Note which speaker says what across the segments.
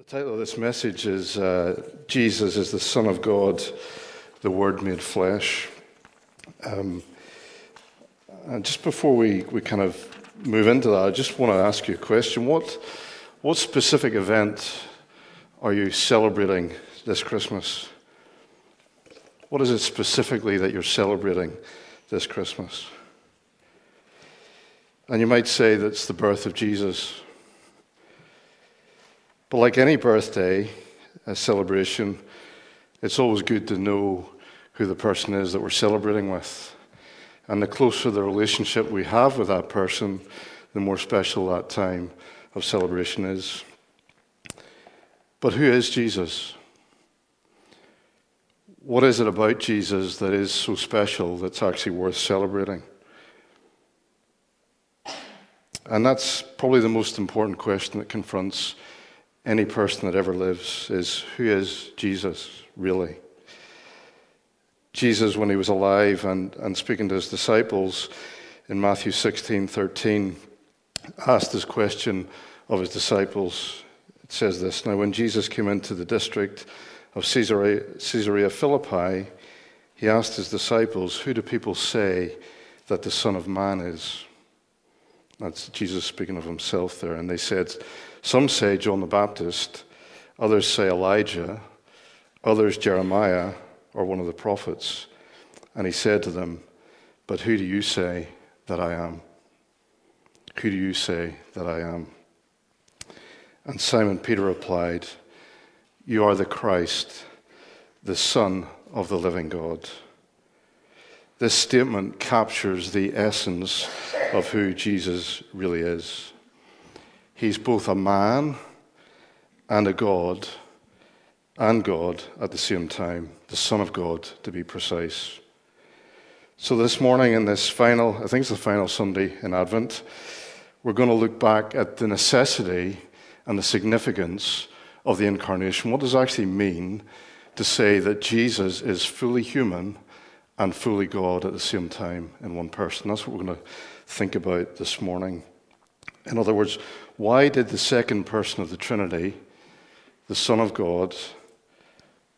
Speaker 1: The title of this message is uh, Jesus is the Son of God, the Word made flesh. Um, and just before we, we kind of move into that, I just want to ask you a question. What, what specific event are you celebrating this Christmas? What is it specifically that you're celebrating this Christmas? And you might say that's the birth of Jesus. But like any birthday, a celebration, it's always good to know who the person is that we're celebrating with. And the closer the relationship we have with that person, the more special that time of celebration is. But who is Jesus? What is it about Jesus that is so special that's actually worth celebrating? And that's probably the most important question that confronts any person that ever lives is who is Jesus really? Jesus, when he was alive and, and speaking to his disciples in Matthew 16 13, asked this question of his disciples. It says this Now, when Jesus came into the district of Caesarea, Caesarea Philippi, he asked his disciples, Who do people say that the Son of Man is? That's Jesus speaking of himself there. And they said, some say John the Baptist, others say Elijah, others Jeremiah or one of the prophets. And he said to them, But who do you say that I am? Who do you say that I am? And Simon Peter replied, You are the Christ, the Son of the living God. This statement captures the essence of who Jesus really is. He's both a man and a God, and God at the same time, the Son of God, to be precise. So, this morning, in this final, I think it's the final Sunday in Advent, we're going to look back at the necessity and the significance of the incarnation. What does it actually mean to say that Jesus is fully human and fully God at the same time in one person? That's what we're going to think about this morning. In other words, why did the second person of the Trinity, the Son of God,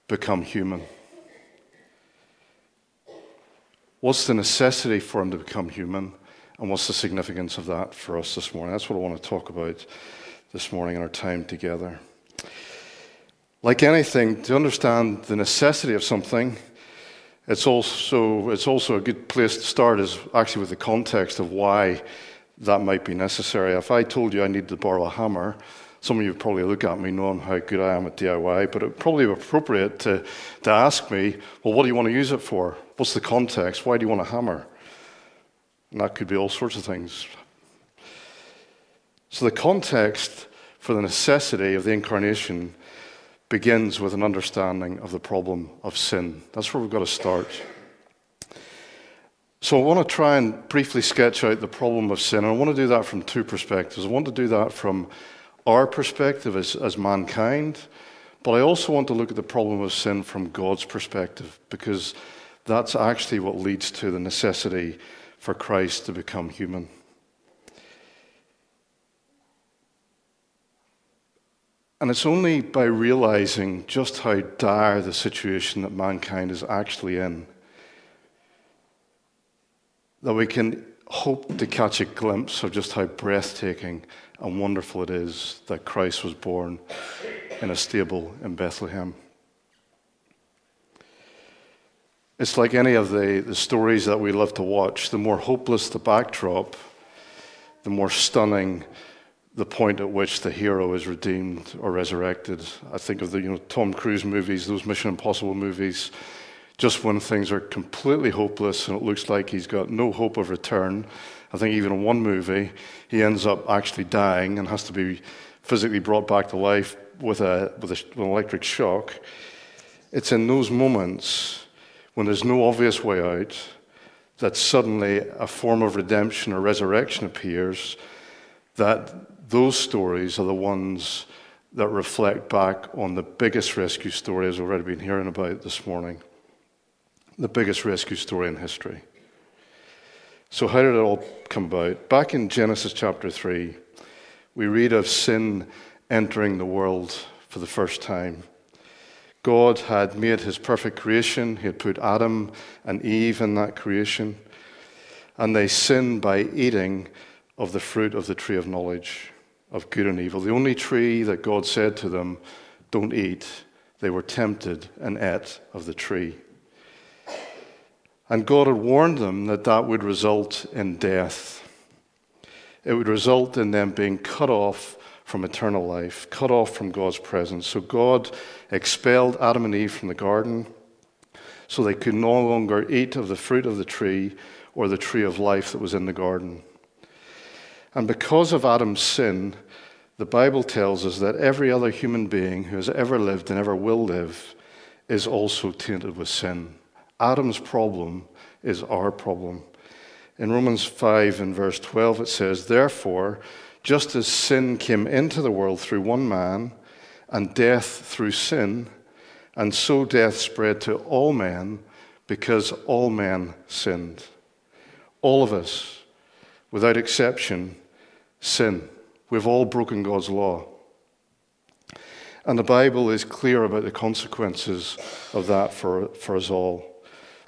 Speaker 1: become human? What's the necessity for him to become human? And what's the significance of that for us this morning? That's what I want to talk about this morning in our time together. Like anything, to understand the necessity of something, it's also, it's also a good place to start is actually with the context of why that might be necessary. If I told you I needed to borrow a hammer, some of you probably look at me knowing how good I am at DIY, but it probably be appropriate to, to ask me, well, what do you want to use it for? What's the context? Why do you want a hammer? And that could be all sorts of things. So the context for the necessity of the incarnation begins with an understanding of the problem of sin. That's where we've got to start. So I want to try and briefly sketch out the problem of sin. And I want to do that from two perspectives. I want to do that from our perspective as, as mankind, but I also want to look at the problem of sin from God's perspective, because that's actually what leads to the necessity for Christ to become human. And it's only by realizing just how dire the situation that mankind is actually in that we can hope to catch a glimpse of just how breathtaking and wonderful it is that Christ was born in a stable in Bethlehem. It's like any of the, the stories that we love to watch. The more hopeless the backdrop, the more stunning the point at which the hero is redeemed or resurrected. I think of the you know, Tom Cruise movies, those Mission Impossible movies just when things are completely hopeless and it looks like he's got no hope of return. I think even in one movie, he ends up actually dying and has to be physically brought back to life with, a, with, a, with an electric shock. It's in those moments when there's no obvious way out that suddenly a form of redemption or resurrection appears, that those stories are the ones that reflect back on the biggest rescue story, as we've already been hearing about this morning the biggest rescue story in history. So, how did it all come about? Back in Genesis chapter 3, we read of sin entering the world for the first time. God had made his perfect creation. He had put Adam and Eve in that creation. And they sinned by eating of the fruit of the tree of knowledge of good and evil. The only tree that God said to them, Don't eat, they were tempted and ate of the tree. And God had warned them that that would result in death. It would result in them being cut off from eternal life, cut off from God's presence. So God expelled Adam and Eve from the garden so they could no longer eat of the fruit of the tree or the tree of life that was in the garden. And because of Adam's sin, the Bible tells us that every other human being who has ever lived and ever will live is also tainted with sin. Adam's problem is our problem. In Romans 5 and verse 12, it says, Therefore, just as sin came into the world through one man, and death through sin, and so death spread to all men because all men sinned. All of us, without exception, sin. We've all broken God's law. And the Bible is clear about the consequences of that for, for us all.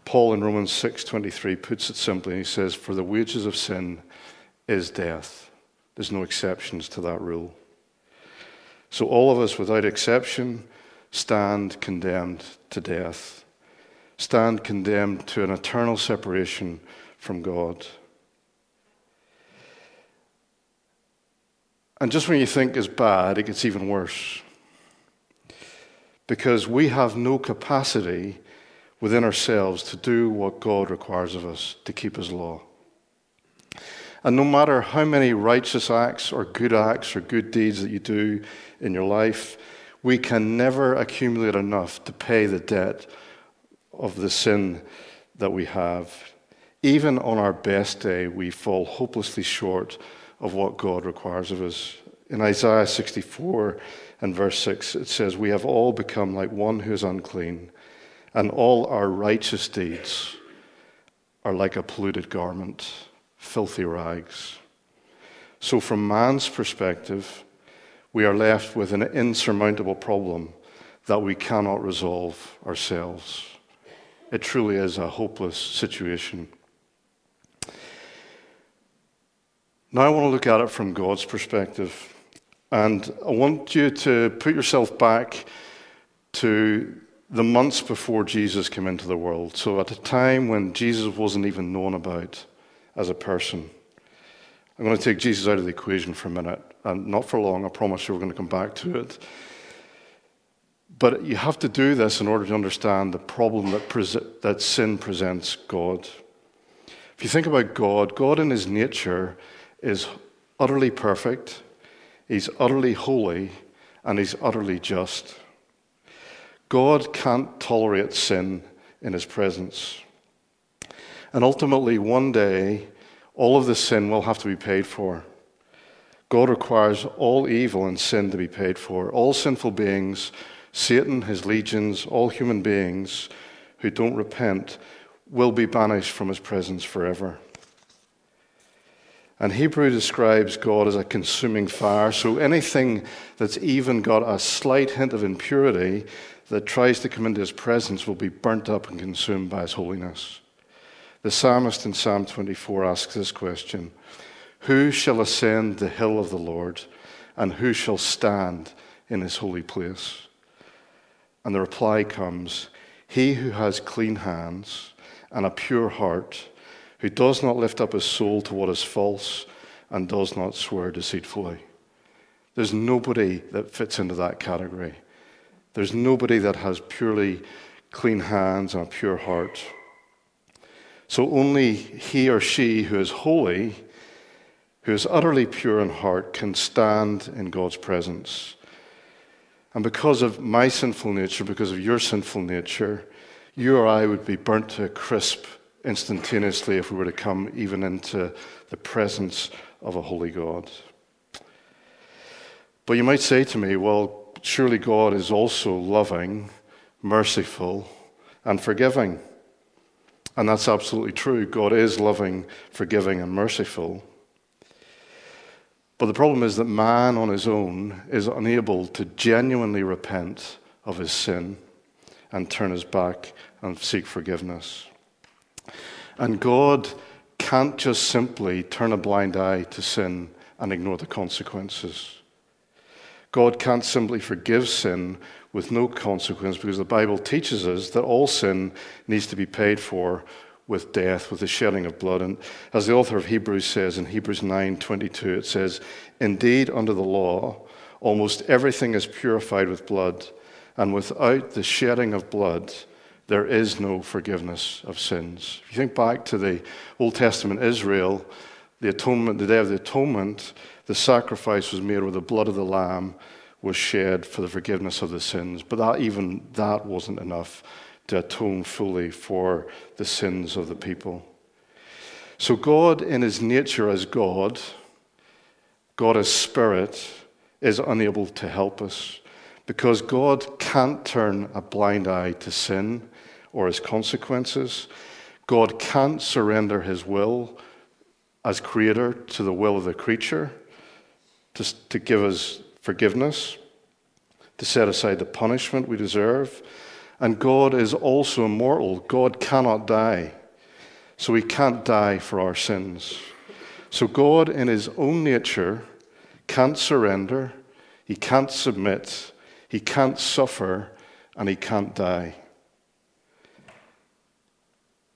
Speaker 1: Paul in Romans 6:23 puts it simply. He says, "For the wages of sin is death." There's no exceptions to that rule. So all of us without exception stand condemned to death. Stand condemned to an eternal separation from God. And just when you think it's bad, it gets even worse. Because we have no capacity within ourselves to do what God requires of us to keep His law. And no matter how many righteous acts or good acts or good deeds that you do in your life, we can never accumulate enough to pay the debt of the sin that we have. Even on our best day, we fall hopelessly short of what God requires of us. In Isaiah 64 and verse 6, it says, We have all become like one who is unclean, and all our righteous deeds are like a polluted garment, filthy rags. So, from man's perspective, we are left with an insurmountable problem that we cannot resolve ourselves. It truly is a hopeless situation. Now I want to look at it from God's perspective. And I want you to put yourself back to the months before Jesus came into the world. So at a time when Jesus wasn't even known about as a person. I'm going to take Jesus out of the equation for a minute, and not for long, I promise you we're going to come back to it. But you have to do this in order to understand the problem that, that sin presents God. If you think about God, God in his nature is utterly perfect, he's utterly holy, and he's utterly just. God can't tolerate sin in his presence. And ultimately, one day, all of the sin will have to be paid for. God requires all evil and sin to be paid for. All sinful beings, Satan, his legions, all human beings who don't repent will be banished from his presence forever. And Hebrew describes God as a consuming fire. So anything that's even got a slight hint of impurity that tries to come into his presence will be burnt up and consumed by his holiness. The psalmist in Psalm 24 asks this question Who shall ascend the hill of the Lord, and who shall stand in his holy place? And the reply comes He who has clean hands and a pure heart who does not lift up his soul to what is false and does not swear deceitfully. There's nobody that fits into that category. There's nobody that has purely clean hands and a pure heart. So only he or she who is holy, who is utterly pure in heart, can stand in God's presence. And because of my sinful nature, because of your sinful nature, you or I would be burnt to a crisp instantaneously if we were to come even into the presence of a holy God. But you might say to me, well, surely God is also loving, merciful, and forgiving. And that's absolutely true. God is loving, forgiving, and merciful. But the problem is that man on his own is unable to genuinely repent of his sin and turn his back and seek forgiveness. And God can't just simply turn a blind eye to sin and ignore the consequences. God can't simply forgive sin with no consequence because the Bible teaches us that all sin needs to be paid for with death, with the shedding of blood. And as the author of Hebrews says in Hebrews 9:22, it says, "Indeed, under the law, almost everything is purified with blood, and without the shedding of blood, there is no forgiveness of sins." If you think back to the Old Testament Israel, the atonement, the day of the atonement, the sacrifice was made where the blood of the lamb was shed for the forgiveness of the sins. But that even that wasn't enough to atone fully for the sins of the people. So God, in his nature as God, God as spirit, is unable to help us because God can't turn a blind eye to sin or its consequences. God can't surrender his will as creator to the will of the creature to, to give us forgiveness, to set aside the punishment we deserve. And God is also immortal. God cannot die. So he can't die for our sins. So God, in his own nature, can't surrender, he can't submit, he can't suffer, and he can't die.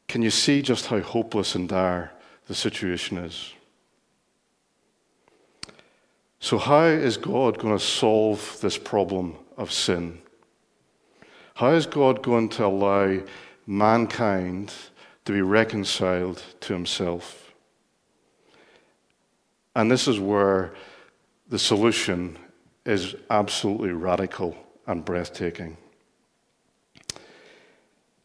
Speaker 1: Can you see just how hopeless and dire the situation is? So, how is God going to solve this problem of sin? How is God going to allow mankind to be reconciled to himself? And this is where the solution is absolutely radical and breathtaking.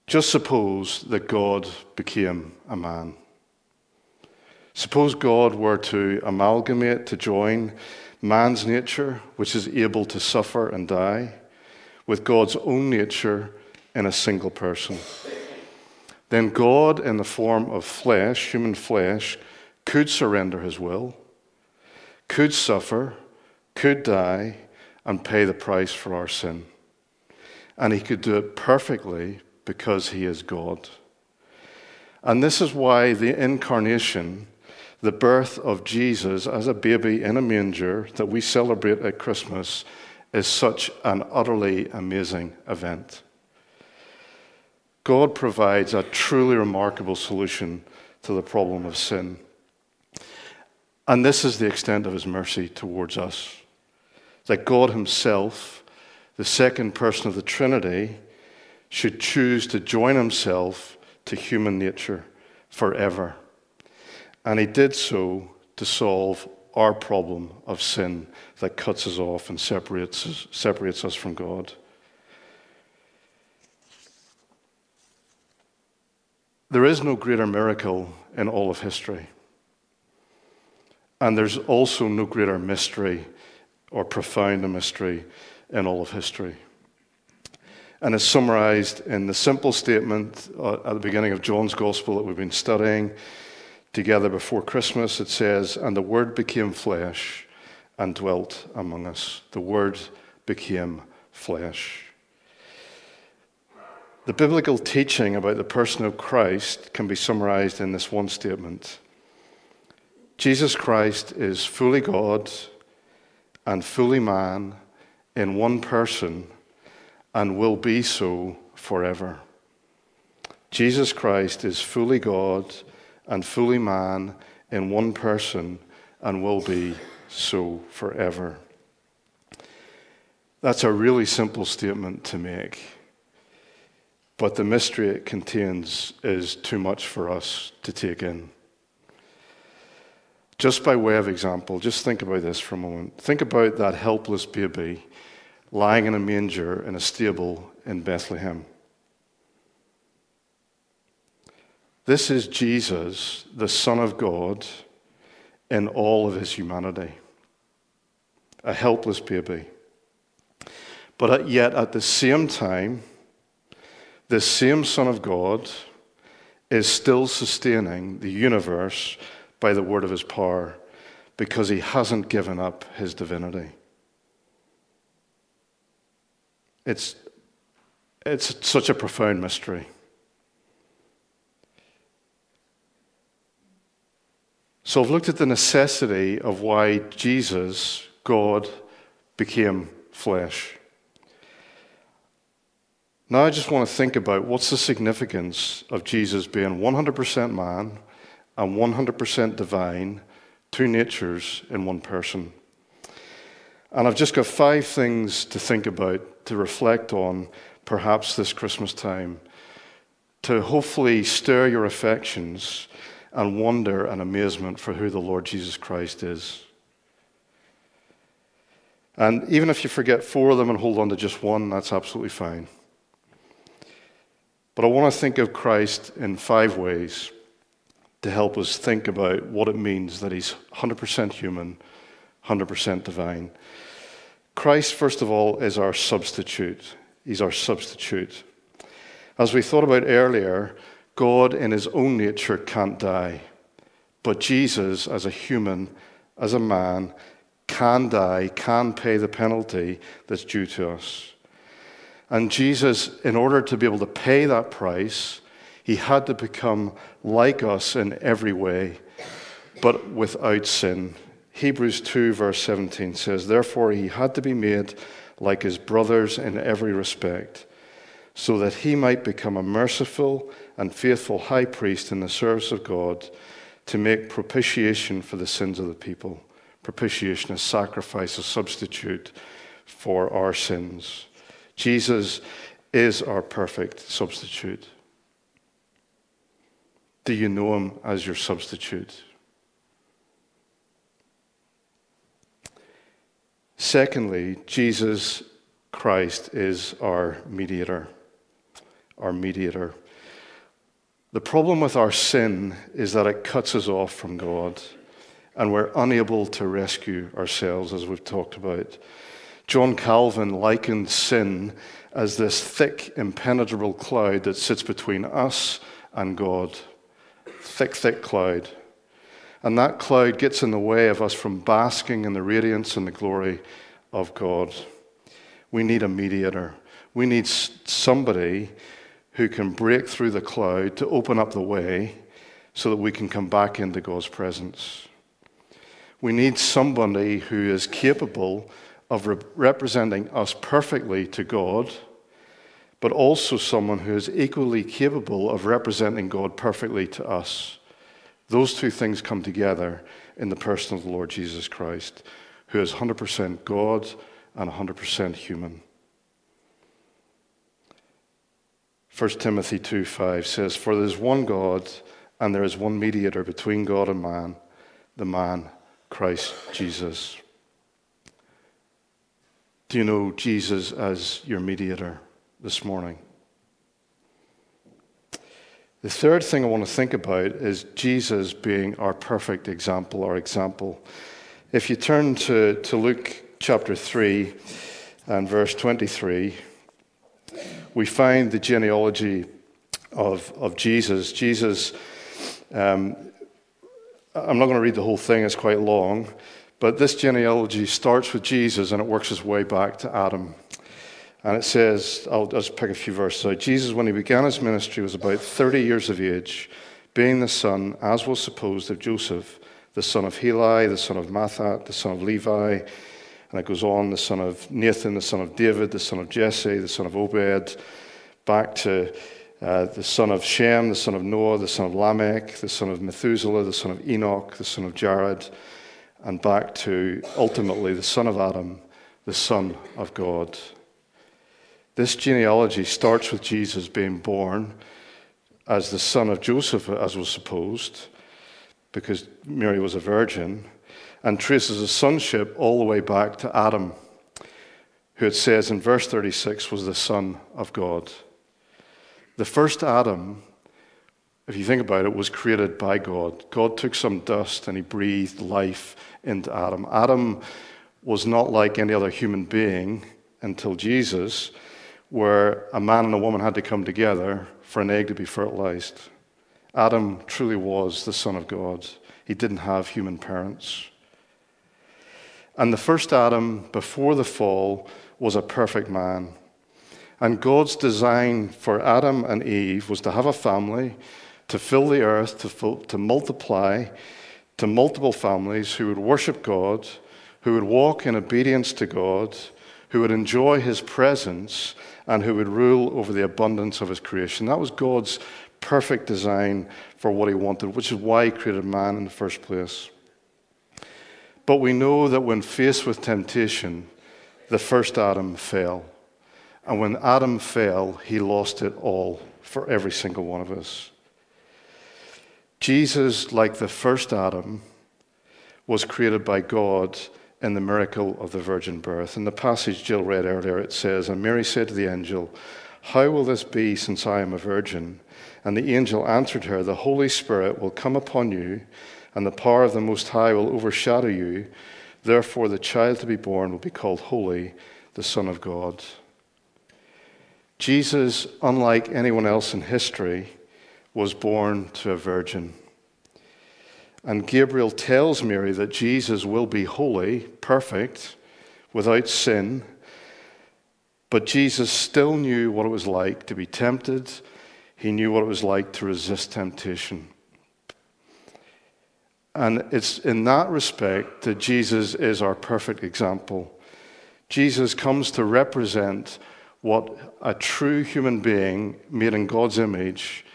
Speaker 1: Just suppose that God became a man. Suppose God were to amalgamate, to join man's nature, which is able to suffer and die, with God's own nature in a single person. Then God, in the form of flesh, human flesh, could surrender his will, could suffer, could die, and pay the price for our sin. And he could do it perfectly because he is God. And this is why the incarnation the birth of Jesus as a baby in a manger that we celebrate at Christmas is such an utterly amazing event. God provides a truly remarkable solution to the problem of sin. And this is the extent of his mercy towards us. That God himself, the second person of the Trinity, should choose to join himself to human nature forever. And he did so to solve our problem of sin that cuts us off and separates us, separates us from God. There is no greater miracle in all of history. And there's also no greater mystery or profounder mystery in all of history. And it's summarized in the simple statement uh, at the beginning of John's Gospel that we've been studying together before Christmas, it says, And the Word became flesh and dwelt among us. The Word became flesh. The biblical teaching about the person of Christ can be summarized in this one statement Jesus Christ is fully God and fully man in one person and will be so forever. Jesus Christ is fully God and fully man in one person and will be so forever. That's a really simple statement to make, but the mystery it contains is too much for us to take in. Just by way of example, just think about this for a moment. Think about that helpless baby lying in a manger in a stable in Bethlehem. This is Jesus, the Son of God, in all of his humanity. A helpless baby. But yet, at the same time, the same Son of God is still sustaining the universe by the word of his power because he hasn't given up his divinity. It's, it's such a profound mystery. So I've looked at the necessity of why Jesus, God, became flesh. Now I just want to think about what's the significance of Jesus being 100% man and 100% divine, two natures in one person. And I've just got five things to think about, to reflect on, perhaps this Christmas time, to hopefully stir your affections and wonder and amazement for who the Lord Jesus Christ is. And even if you forget four of them and hold on to just one, that's absolutely fine. But I want to think of Christ in five ways to help us think about what it means that he's 100% human, 100% divine. Christ, first of all, is our substitute. He's our substitute. As we thought about earlier, God in his own nature can't die. But Jesus, as a human, as a man, can die, can pay the penalty that's due to us. And Jesus, in order to be able to pay that price, he had to become like us in every way, but without sin. Hebrews 2, verse 17 says, Therefore, he had to be made like his brothers in every respect, so that he might become a merciful and faithful high priest in the service of God to make propitiation for the sins of the people. Propitiation is sacrifice, a substitute for our sins. Jesus is our perfect substitute. Do you know him as your substitute? Secondly, Jesus Christ is our mediator. Our mediator. The problem with our sin is that it cuts us off from God and we're unable to rescue ourselves, as we've talked about. John Calvin likened sin as this thick, impenetrable cloud that sits between us and God thick, thick cloud. And that cloud gets in the way of us from basking in the radiance and the glory of God. We need a mediator. We need somebody who can break through the cloud to open up the way so that we can come back into God's presence. We need somebody who is capable of re- representing us perfectly to God but also someone who is equally capable of representing God perfectly to us. Those two things come together in the person of the Lord Jesus Christ, who is 100% God and 100% human. 1 Timothy 2 5 says, For there is one God, and there is one mediator between God and man, the man, Christ Jesus. Do you know Jesus as your mediator? this morning. The third thing I want to think about is Jesus being our perfect example, our example. If you turn to, to Luke chapter 3 and verse 23, we find the genealogy of, of Jesus. Jesus, um, I'm not going to read the whole thing, it's quite long, but this genealogy starts with Jesus and it works its way back to Adam. And it says, I'll just pick a few verses out. Jesus, when he began his ministry, was about 30 years of age, being the son, as was supposed, of Joseph, the son of Heli, the son of Matthat, the son of Levi. And it goes on, the son of Nathan, the son of David, the son of Jesse, the son of Obed, back to uh, the son of Shem, the son of Noah, the son of Lamech, the son of Methuselah, the son of Enoch, the son of Jared, and back to ultimately the son of Adam, the son of God. This genealogy starts with Jesus being born as the son of Joseph, as was supposed, because Mary was a virgin, and traces his sonship all the way back to Adam, who it says in verse 36 was the son of God. The first Adam, if you think about it, was created by God. God took some dust and he breathed life into Adam. Adam was not like any other human being until Jesus where a man and a woman had to come together for an egg to be fertilized. Adam truly was the Son of God. He didn't have human parents. And the first Adam, before the fall, was a perfect man. And God's design for Adam and Eve was to have a family, to fill the earth, to, fill, to multiply to multiple families who would worship God, who would walk in obedience to God, who would enjoy his presence, and who would rule over the abundance of his creation. That was God's perfect design for what he wanted, which is why he created man in the first place. But we know that when faced with temptation, the first Adam fell. And when Adam fell, he lost it all for every single one of us. Jesus, like the first Adam, was created by God in the miracle of the virgin birth. In the passage Jill read earlier, it says, And Mary said to the angel, How will this be since I am a virgin? And the angel answered her, The Holy Spirit will come upon you, and the power of the Most High will overshadow you. Therefore, the child to be born will be called Holy, the Son of God. Jesus, unlike anyone else in history, was born to a virgin. And Gabriel tells Mary that Jesus will be holy, perfect, without sin. But Jesus still knew what it was like to be tempted. He knew what it was like to resist temptation. And it's in that respect that Jesus is our perfect example. Jesus comes to represent what a true human being made in God's image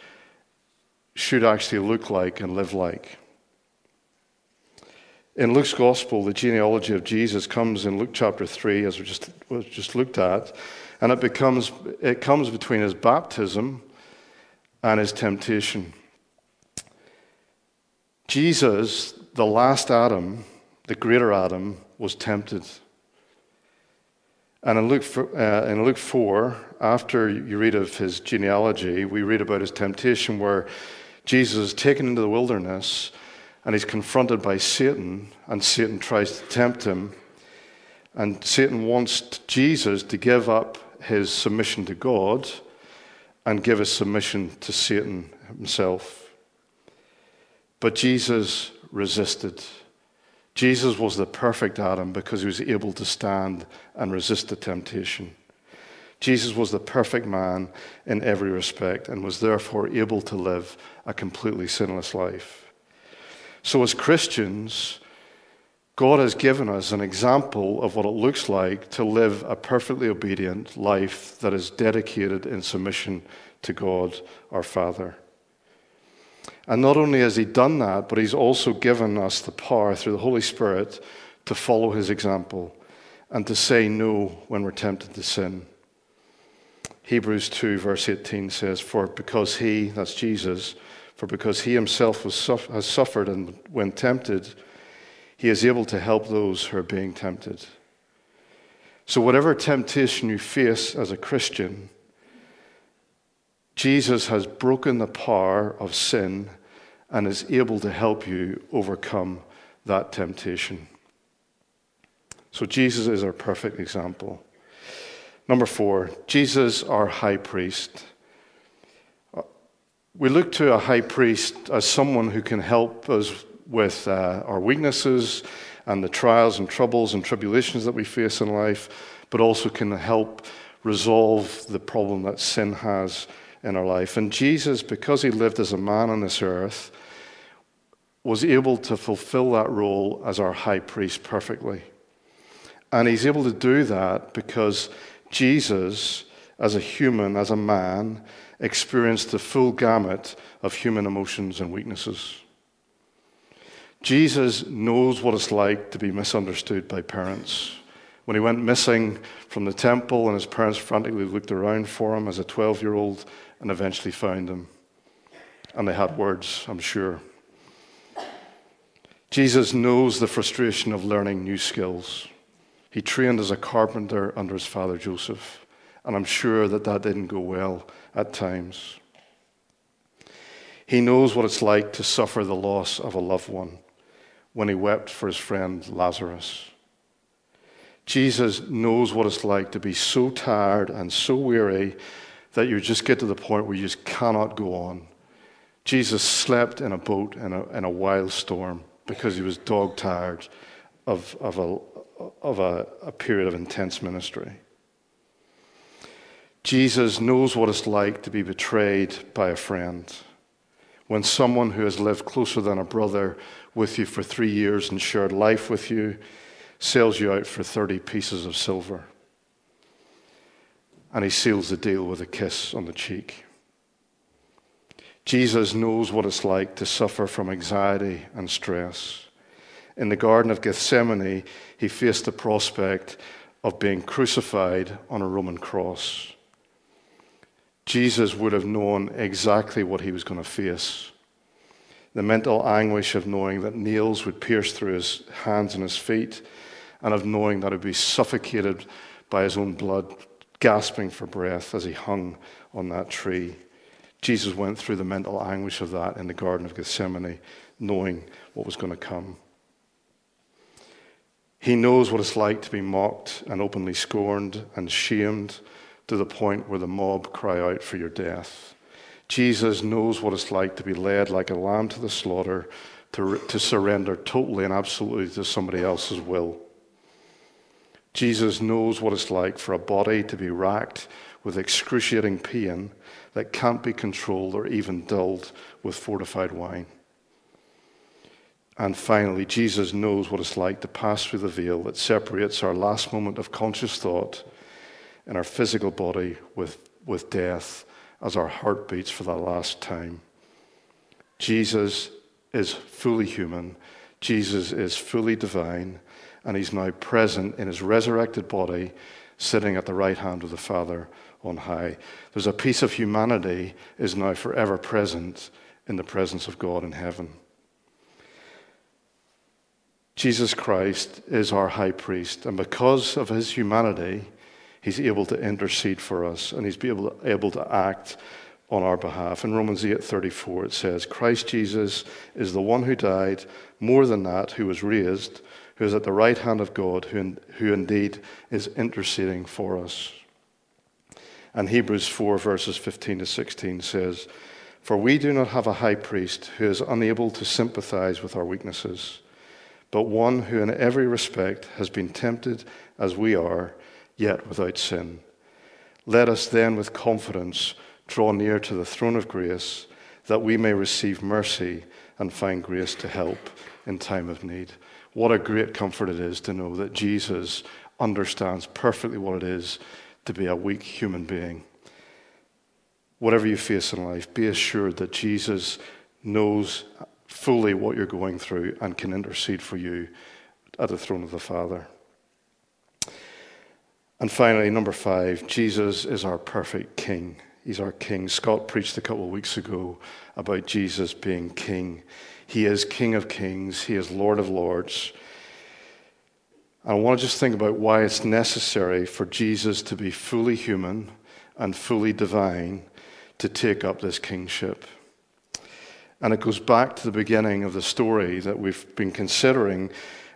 Speaker 1: should actually look like and live like. In Luke's gospel, the genealogy of Jesus comes in Luke chapter 3, as we just, just looked at, and it, becomes, it comes between his baptism and his temptation. Jesus, the last Adam, the greater Adam, was tempted. And in Luke, uh, in Luke 4, after you read of his genealogy, we read about his temptation where Jesus is taken into the wilderness and he's confronted by Satan, and Satan tries to tempt him. And Satan wants Jesus to give up his submission to God and give his submission to Satan himself. But Jesus resisted. Jesus was the perfect Adam because he was able to stand and resist the temptation. Jesus was the perfect man in every respect and was therefore able to live a completely sinless life. So, as Christians, God has given us an example of what it looks like to live a perfectly obedient life that is dedicated in submission to God our Father. And not only has He done that, but He's also given us the power through the Holy Spirit to follow His example and to say no when we're tempted to sin. Hebrews 2, verse 18 says, For because he, that's Jesus, for because he himself was, has suffered and when tempted, he is able to help those who are being tempted. So, whatever temptation you face as a Christian, Jesus has broken the power of sin and is able to help you overcome that temptation. So, Jesus is our perfect example. Number four, Jesus, our high priest. We look to a high priest as someone who can help us with uh, our weaknesses and the trials and troubles and tribulations that we face in life, but also can help resolve the problem that sin has in our life. And Jesus, because he lived as a man on this earth, was able to fulfill that role as our high priest perfectly. And he's able to do that because Jesus, as a human, as a man, experienced the full gamut of human emotions and weaknesses. Jesus knows what it's like to be misunderstood by parents. When he went missing from the temple and his parents frantically looked around for him as a 12 year old and eventually found him. And they had words, I'm sure. Jesus knows the frustration of learning new skills. He trained as a carpenter under his father Joseph, and I'm sure that that didn't go well at times. He knows what it's like to suffer the loss of a loved one when he wept for his friend Lazarus. Jesus knows what it's like to be so tired and so weary that you just get to the point where you just cannot go on. Jesus slept in a boat in a, in a wild storm because he was dog tired of, of, a, of a, a period of intense ministry. Jesus knows what it's like to be betrayed by a friend. When someone who has lived closer than a brother with you for three years and shared life with you sells you out for 30 pieces of silver. And he seals the deal with a kiss on the cheek. Jesus knows what it's like to suffer from anxiety and stress. In the Garden of Gethsemane, he faced the prospect of being crucified on a Roman cross. Jesus would have known exactly what he was going to face. The mental anguish of knowing that nails would pierce through his hands and his feet, and of knowing that he would be suffocated by his own blood, gasping for breath as he hung on that tree. Jesus went through the mental anguish of that in the Garden of Gethsemane, knowing what was going to come. He knows what it's like to be mocked and openly scorned and shamed to the point where the mob cry out for your death. Jesus knows what it's like to be led like a lamb to the slaughter, to, to surrender totally and absolutely to somebody else's will. Jesus knows what it's like for a body to be racked with excruciating pain that can't be controlled or even dulled with fortified wine. And finally, Jesus knows what it's like to pass through the veil that separates our last moment of conscious thought in our physical body with, with death as our heart beats for the last time. Jesus is fully human, Jesus is fully divine, and he's now present in his resurrected body, sitting at the right hand of the Father on high. There's a piece of humanity is now forever present in the presence of God in heaven. Jesus Christ is our high priest, and because of his humanity, He's able to intercede for us and he's able to, able to act on our behalf. In Romans 8:34 it says, "Christ Jesus is the one who died, more than that, who was raised, who is at the right hand of God, who, who indeed is interceding for us." And Hebrews 4 verses 15 to 16 says, "For we do not have a high priest who is unable to sympathize with our weaknesses, but one who in every respect has been tempted as we are." yet without sin. Let us then with confidence draw near to the throne of grace that we may receive mercy and find grace to help in time of need. What a great comfort it is to know that Jesus understands perfectly what it is to be a weak human being. Whatever you face in life, be assured that Jesus knows fully what you're going through and can intercede for you at the throne of the Father. And finally, number five, Jesus is our perfect king. He's our king. Scott preached a couple of weeks ago about Jesus being king. He is King of kings, He is Lord of lords. I want to just think about why it's necessary for Jesus to be fully human and fully divine to take up this kingship. And it goes back to the beginning of the story that we've been considering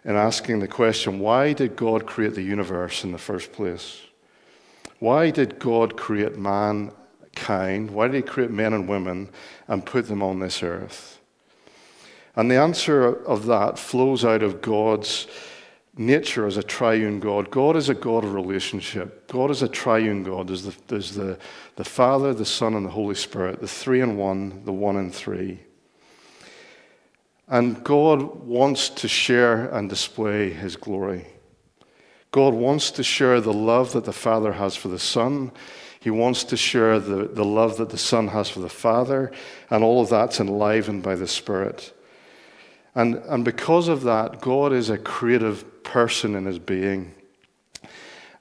Speaker 1: in asking the question why did God create the universe in the first place? Why did God create mankind? Why did He create men and women and put them on this earth? And the answer of that flows out of God's nature as a triune God. God is a God of relationship. God is a triune God. There's the, there's the, the Father, the Son, and the Holy Spirit, the three in one, the one in three. And God wants to share and display his glory. God wants to share the love that the Father has for the Son. He wants to share the, the love that the Son has for the Father. And all of that's enlivened by the Spirit. And, and because of that, God is a creative person in his being.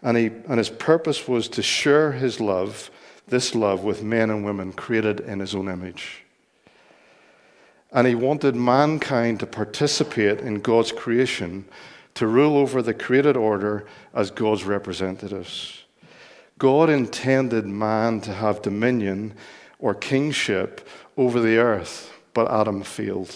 Speaker 1: And, he, and his purpose was to share his love, this love, with men and women created in his own image. And he wanted mankind to participate in God's creation, to rule over the created order as God's representatives. God intended man to have dominion or kingship over the earth, but Adam failed.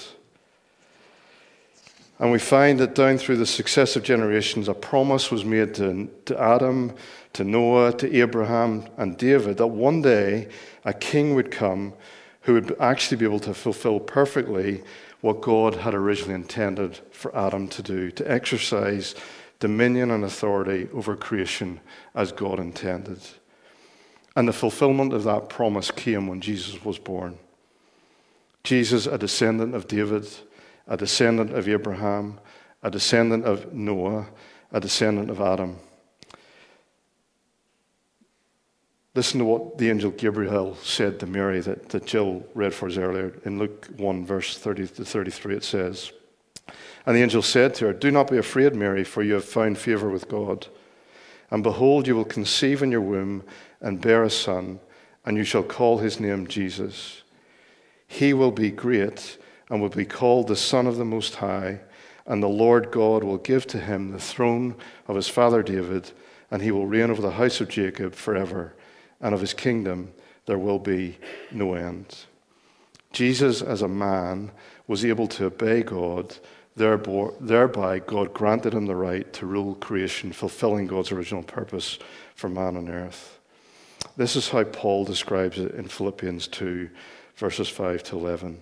Speaker 1: And we find that down through the successive generations, a promise was made to, to Adam, to Noah, to Abraham, and David that one day a king would come who would actually be able to fulfill perfectly what God had originally intended for Adam to do, to exercise dominion and authority over creation as God intended. And the fulfillment of that promise came when Jesus was born. Jesus, a descendant of David, a descendant of Abraham, a descendant of Noah, a descendant of Adam. Listen to what the angel Gabriel said to Mary that, that Jill read for us earlier. In Luke 1, verse 30 to 33, it says, And the angel said to her, Do not be afraid, Mary, for you have found favor with God. And behold, you will conceive in your womb and bear a son, and you shall call his name Jesus. He will be great and will be called the Son of the Most High, and the Lord God will give to him the throne of his father David, and he will reign over the house of Jacob forever and of his kingdom there will be no end. Jesus, as a man, was able to obey God, thereby, God granted him the right to rule creation, fulfilling God's original purpose for man on earth. This is how Paul describes it in Philippians 2, verses 5 to 11.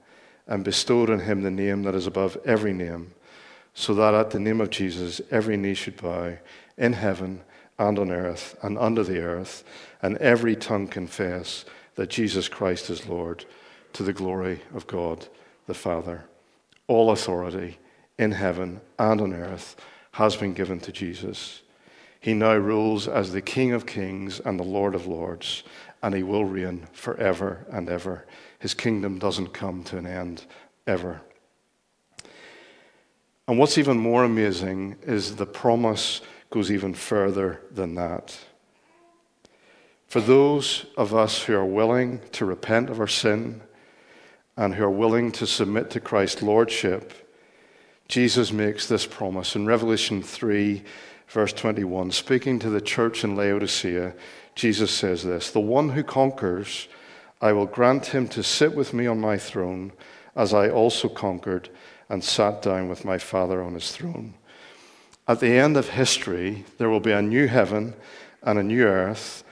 Speaker 1: and bestowed on him the name that is above every name, so that at the name of Jesus every knee should bow in heaven and on earth and under the earth, and every tongue confess that Jesus Christ is Lord to the glory of God the Father. All authority in heaven and on earth has been given to Jesus. He now rules as the King of kings and the Lord of lords, and he will reign forever and ever. His kingdom doesn't come to an end ever. And what's even more amazing is the promise goes even further than that. For those of us who are willing to repent of our sin and who are willing to submit to Christ's Lordship, Jesus makes this promise in Revelation 3, verse 21. Speaking to the church in Laodicea, Jesus says this The one who conquers, I will grant him to sit with me on my throne, as I also conquered and sat down with my Father on his throne. At the end of history, there will be a new heaven and a new earth,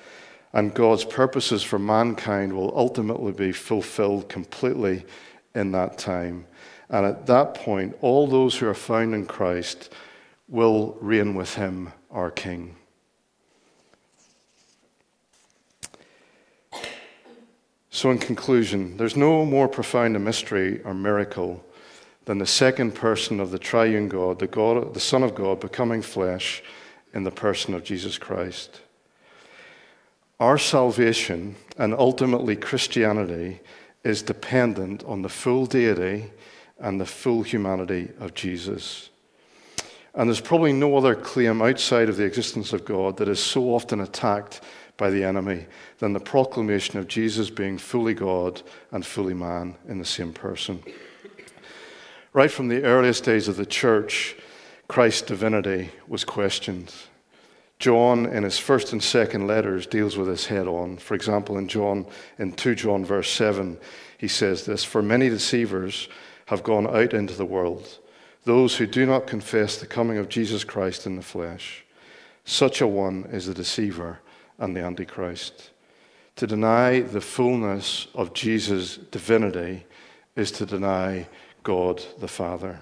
Speaker 1: and God's purposes for mankind will ultimately be fulfilled completely in that time. And at that point, all those who are found in Christ will reign with him, our King. So, in conclusion, there's no more profound a mystery or miracle than the second person of the triune God, the, God, the Son of God, becoming flesh in the person of Jesus Christ. Our salvation and ultimately Christianity is dependent on the full deity and the full humanity of Jesus. And there's probably no other claim outside of the existence of God that is so often attacked by the enemy than the proclamation of Jesus being fully God and fully man in the same person. Right from the earliest days of the church, Christ's divinity was questioned. John, in his first and second letters, deals with this head on. For example, in John, in 2 John verse 7, he says this For many deceivers have gone out into the world, those who do not confess the coming of Jesus Christ in the flesh. Such a one is the deceiver and the Antichrist. To deny the fullness of Jesus' divinity is to deny God the Father.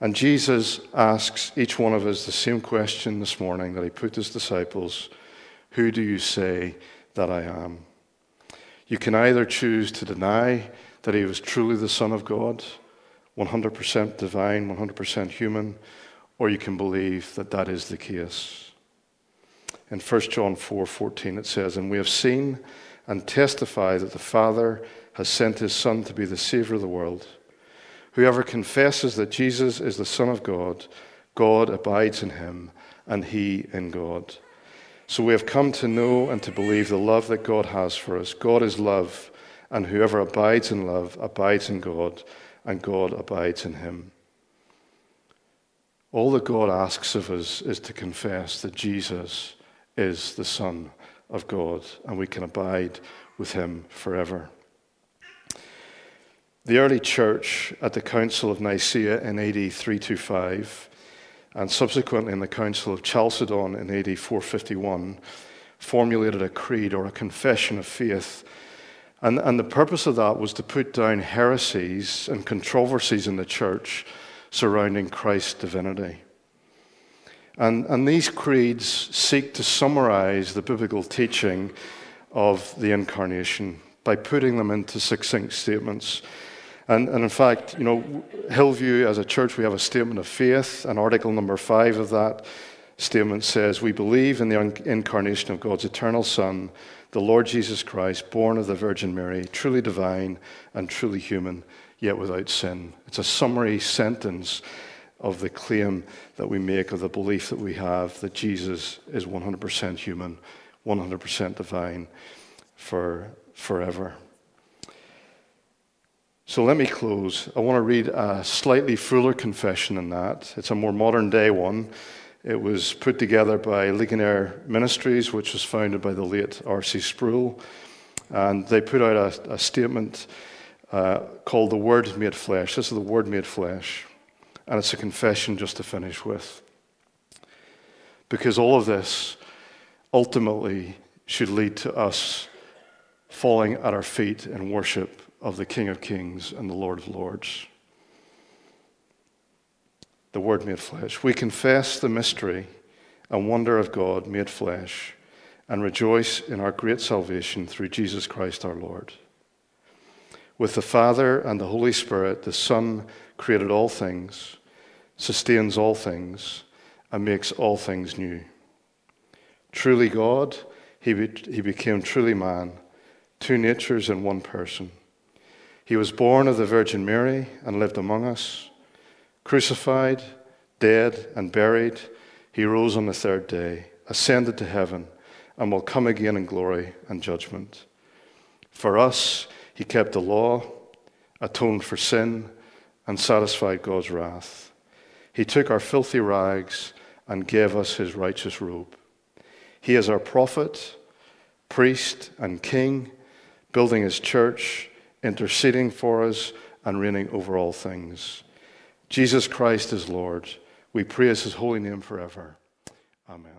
Speaker 1: And Jesus asks each one of us the same question this morning that he put to his disciples Who do you say that I am? You can either choose to deny that he was truly the Son of God, 100% divine, 100% human, or you can believe that that is the case. In 1 John 4:14 it says, "And we have seen and testify that the Father has sent his Son to be the Savior of the world." Whoever confesses that Jesus is the Son of God, God abides in him, and he in God. So we have come to know and to believe the love that God has for us. God is love, and whoever abides in love abides in God, and God abides in him. All that God asks of us is to confess that Jesus is the Son of God and we can abide with him forever. The early church at the Council of Nicaea in AD 325 and subsequently in the Council of Chalcedon in AD 451 formulated a creed or a confession of faith. And, and the purpose of that was to put down heresies and controversies in the church surrounding Christ's divinity. And, and these creeds seek to summarize the biblical teaching of the incarnation by putting them into succinct statements. And, and in fact, you know, Hillview as a church, we have a statement of faith, and article number five of that statement says, We believe in the incarnation of God's eternal Son, the Lord Jesus Christ, born of the Virgin Mary, truly divine and truly human, yet without sin. It's a summary sentence of the claim that we make, of the belief that we have that Jesus is 100% human, 100% divine for forever. So let me close. I want to read a slightly fuller confession than that. It's a more modern day one. It was put together by Ligonier Ministries, which was founded by the late R.C. Sproul. And they put out a, a statement uh, called The Word Made Flesh. This is the Word Made Flesh. And it's a confession just to finish with. Because all of this ultimately should lead to us falling at our feet in worship of the King of Kings and the Lord of Lords. The Word made flesh. We confess the mystery and wonder of God made flesh and rejoice in our great salvation through Jesus Christ our Lord. With the Father and the Holy Spirit, the Son created all things, sustains all things, and makes all things new. Truly God, he, be- he became truly man, two natures in one person. He was born of the Virgin Mary and lived among us. Crucified, dead, and buried, he rose on the third day, ascended to heaven, and will come again in glory and judgment. For us, he kept the law, atoned for sin, and satisfied God's wrath. He took our filthy rags and gave us his righteous robe. He is our prophet, priest, and king, building his church, interceding for us, and reigning over all things. Jesus Christ is Lord. We praise his holy name forever. Amen.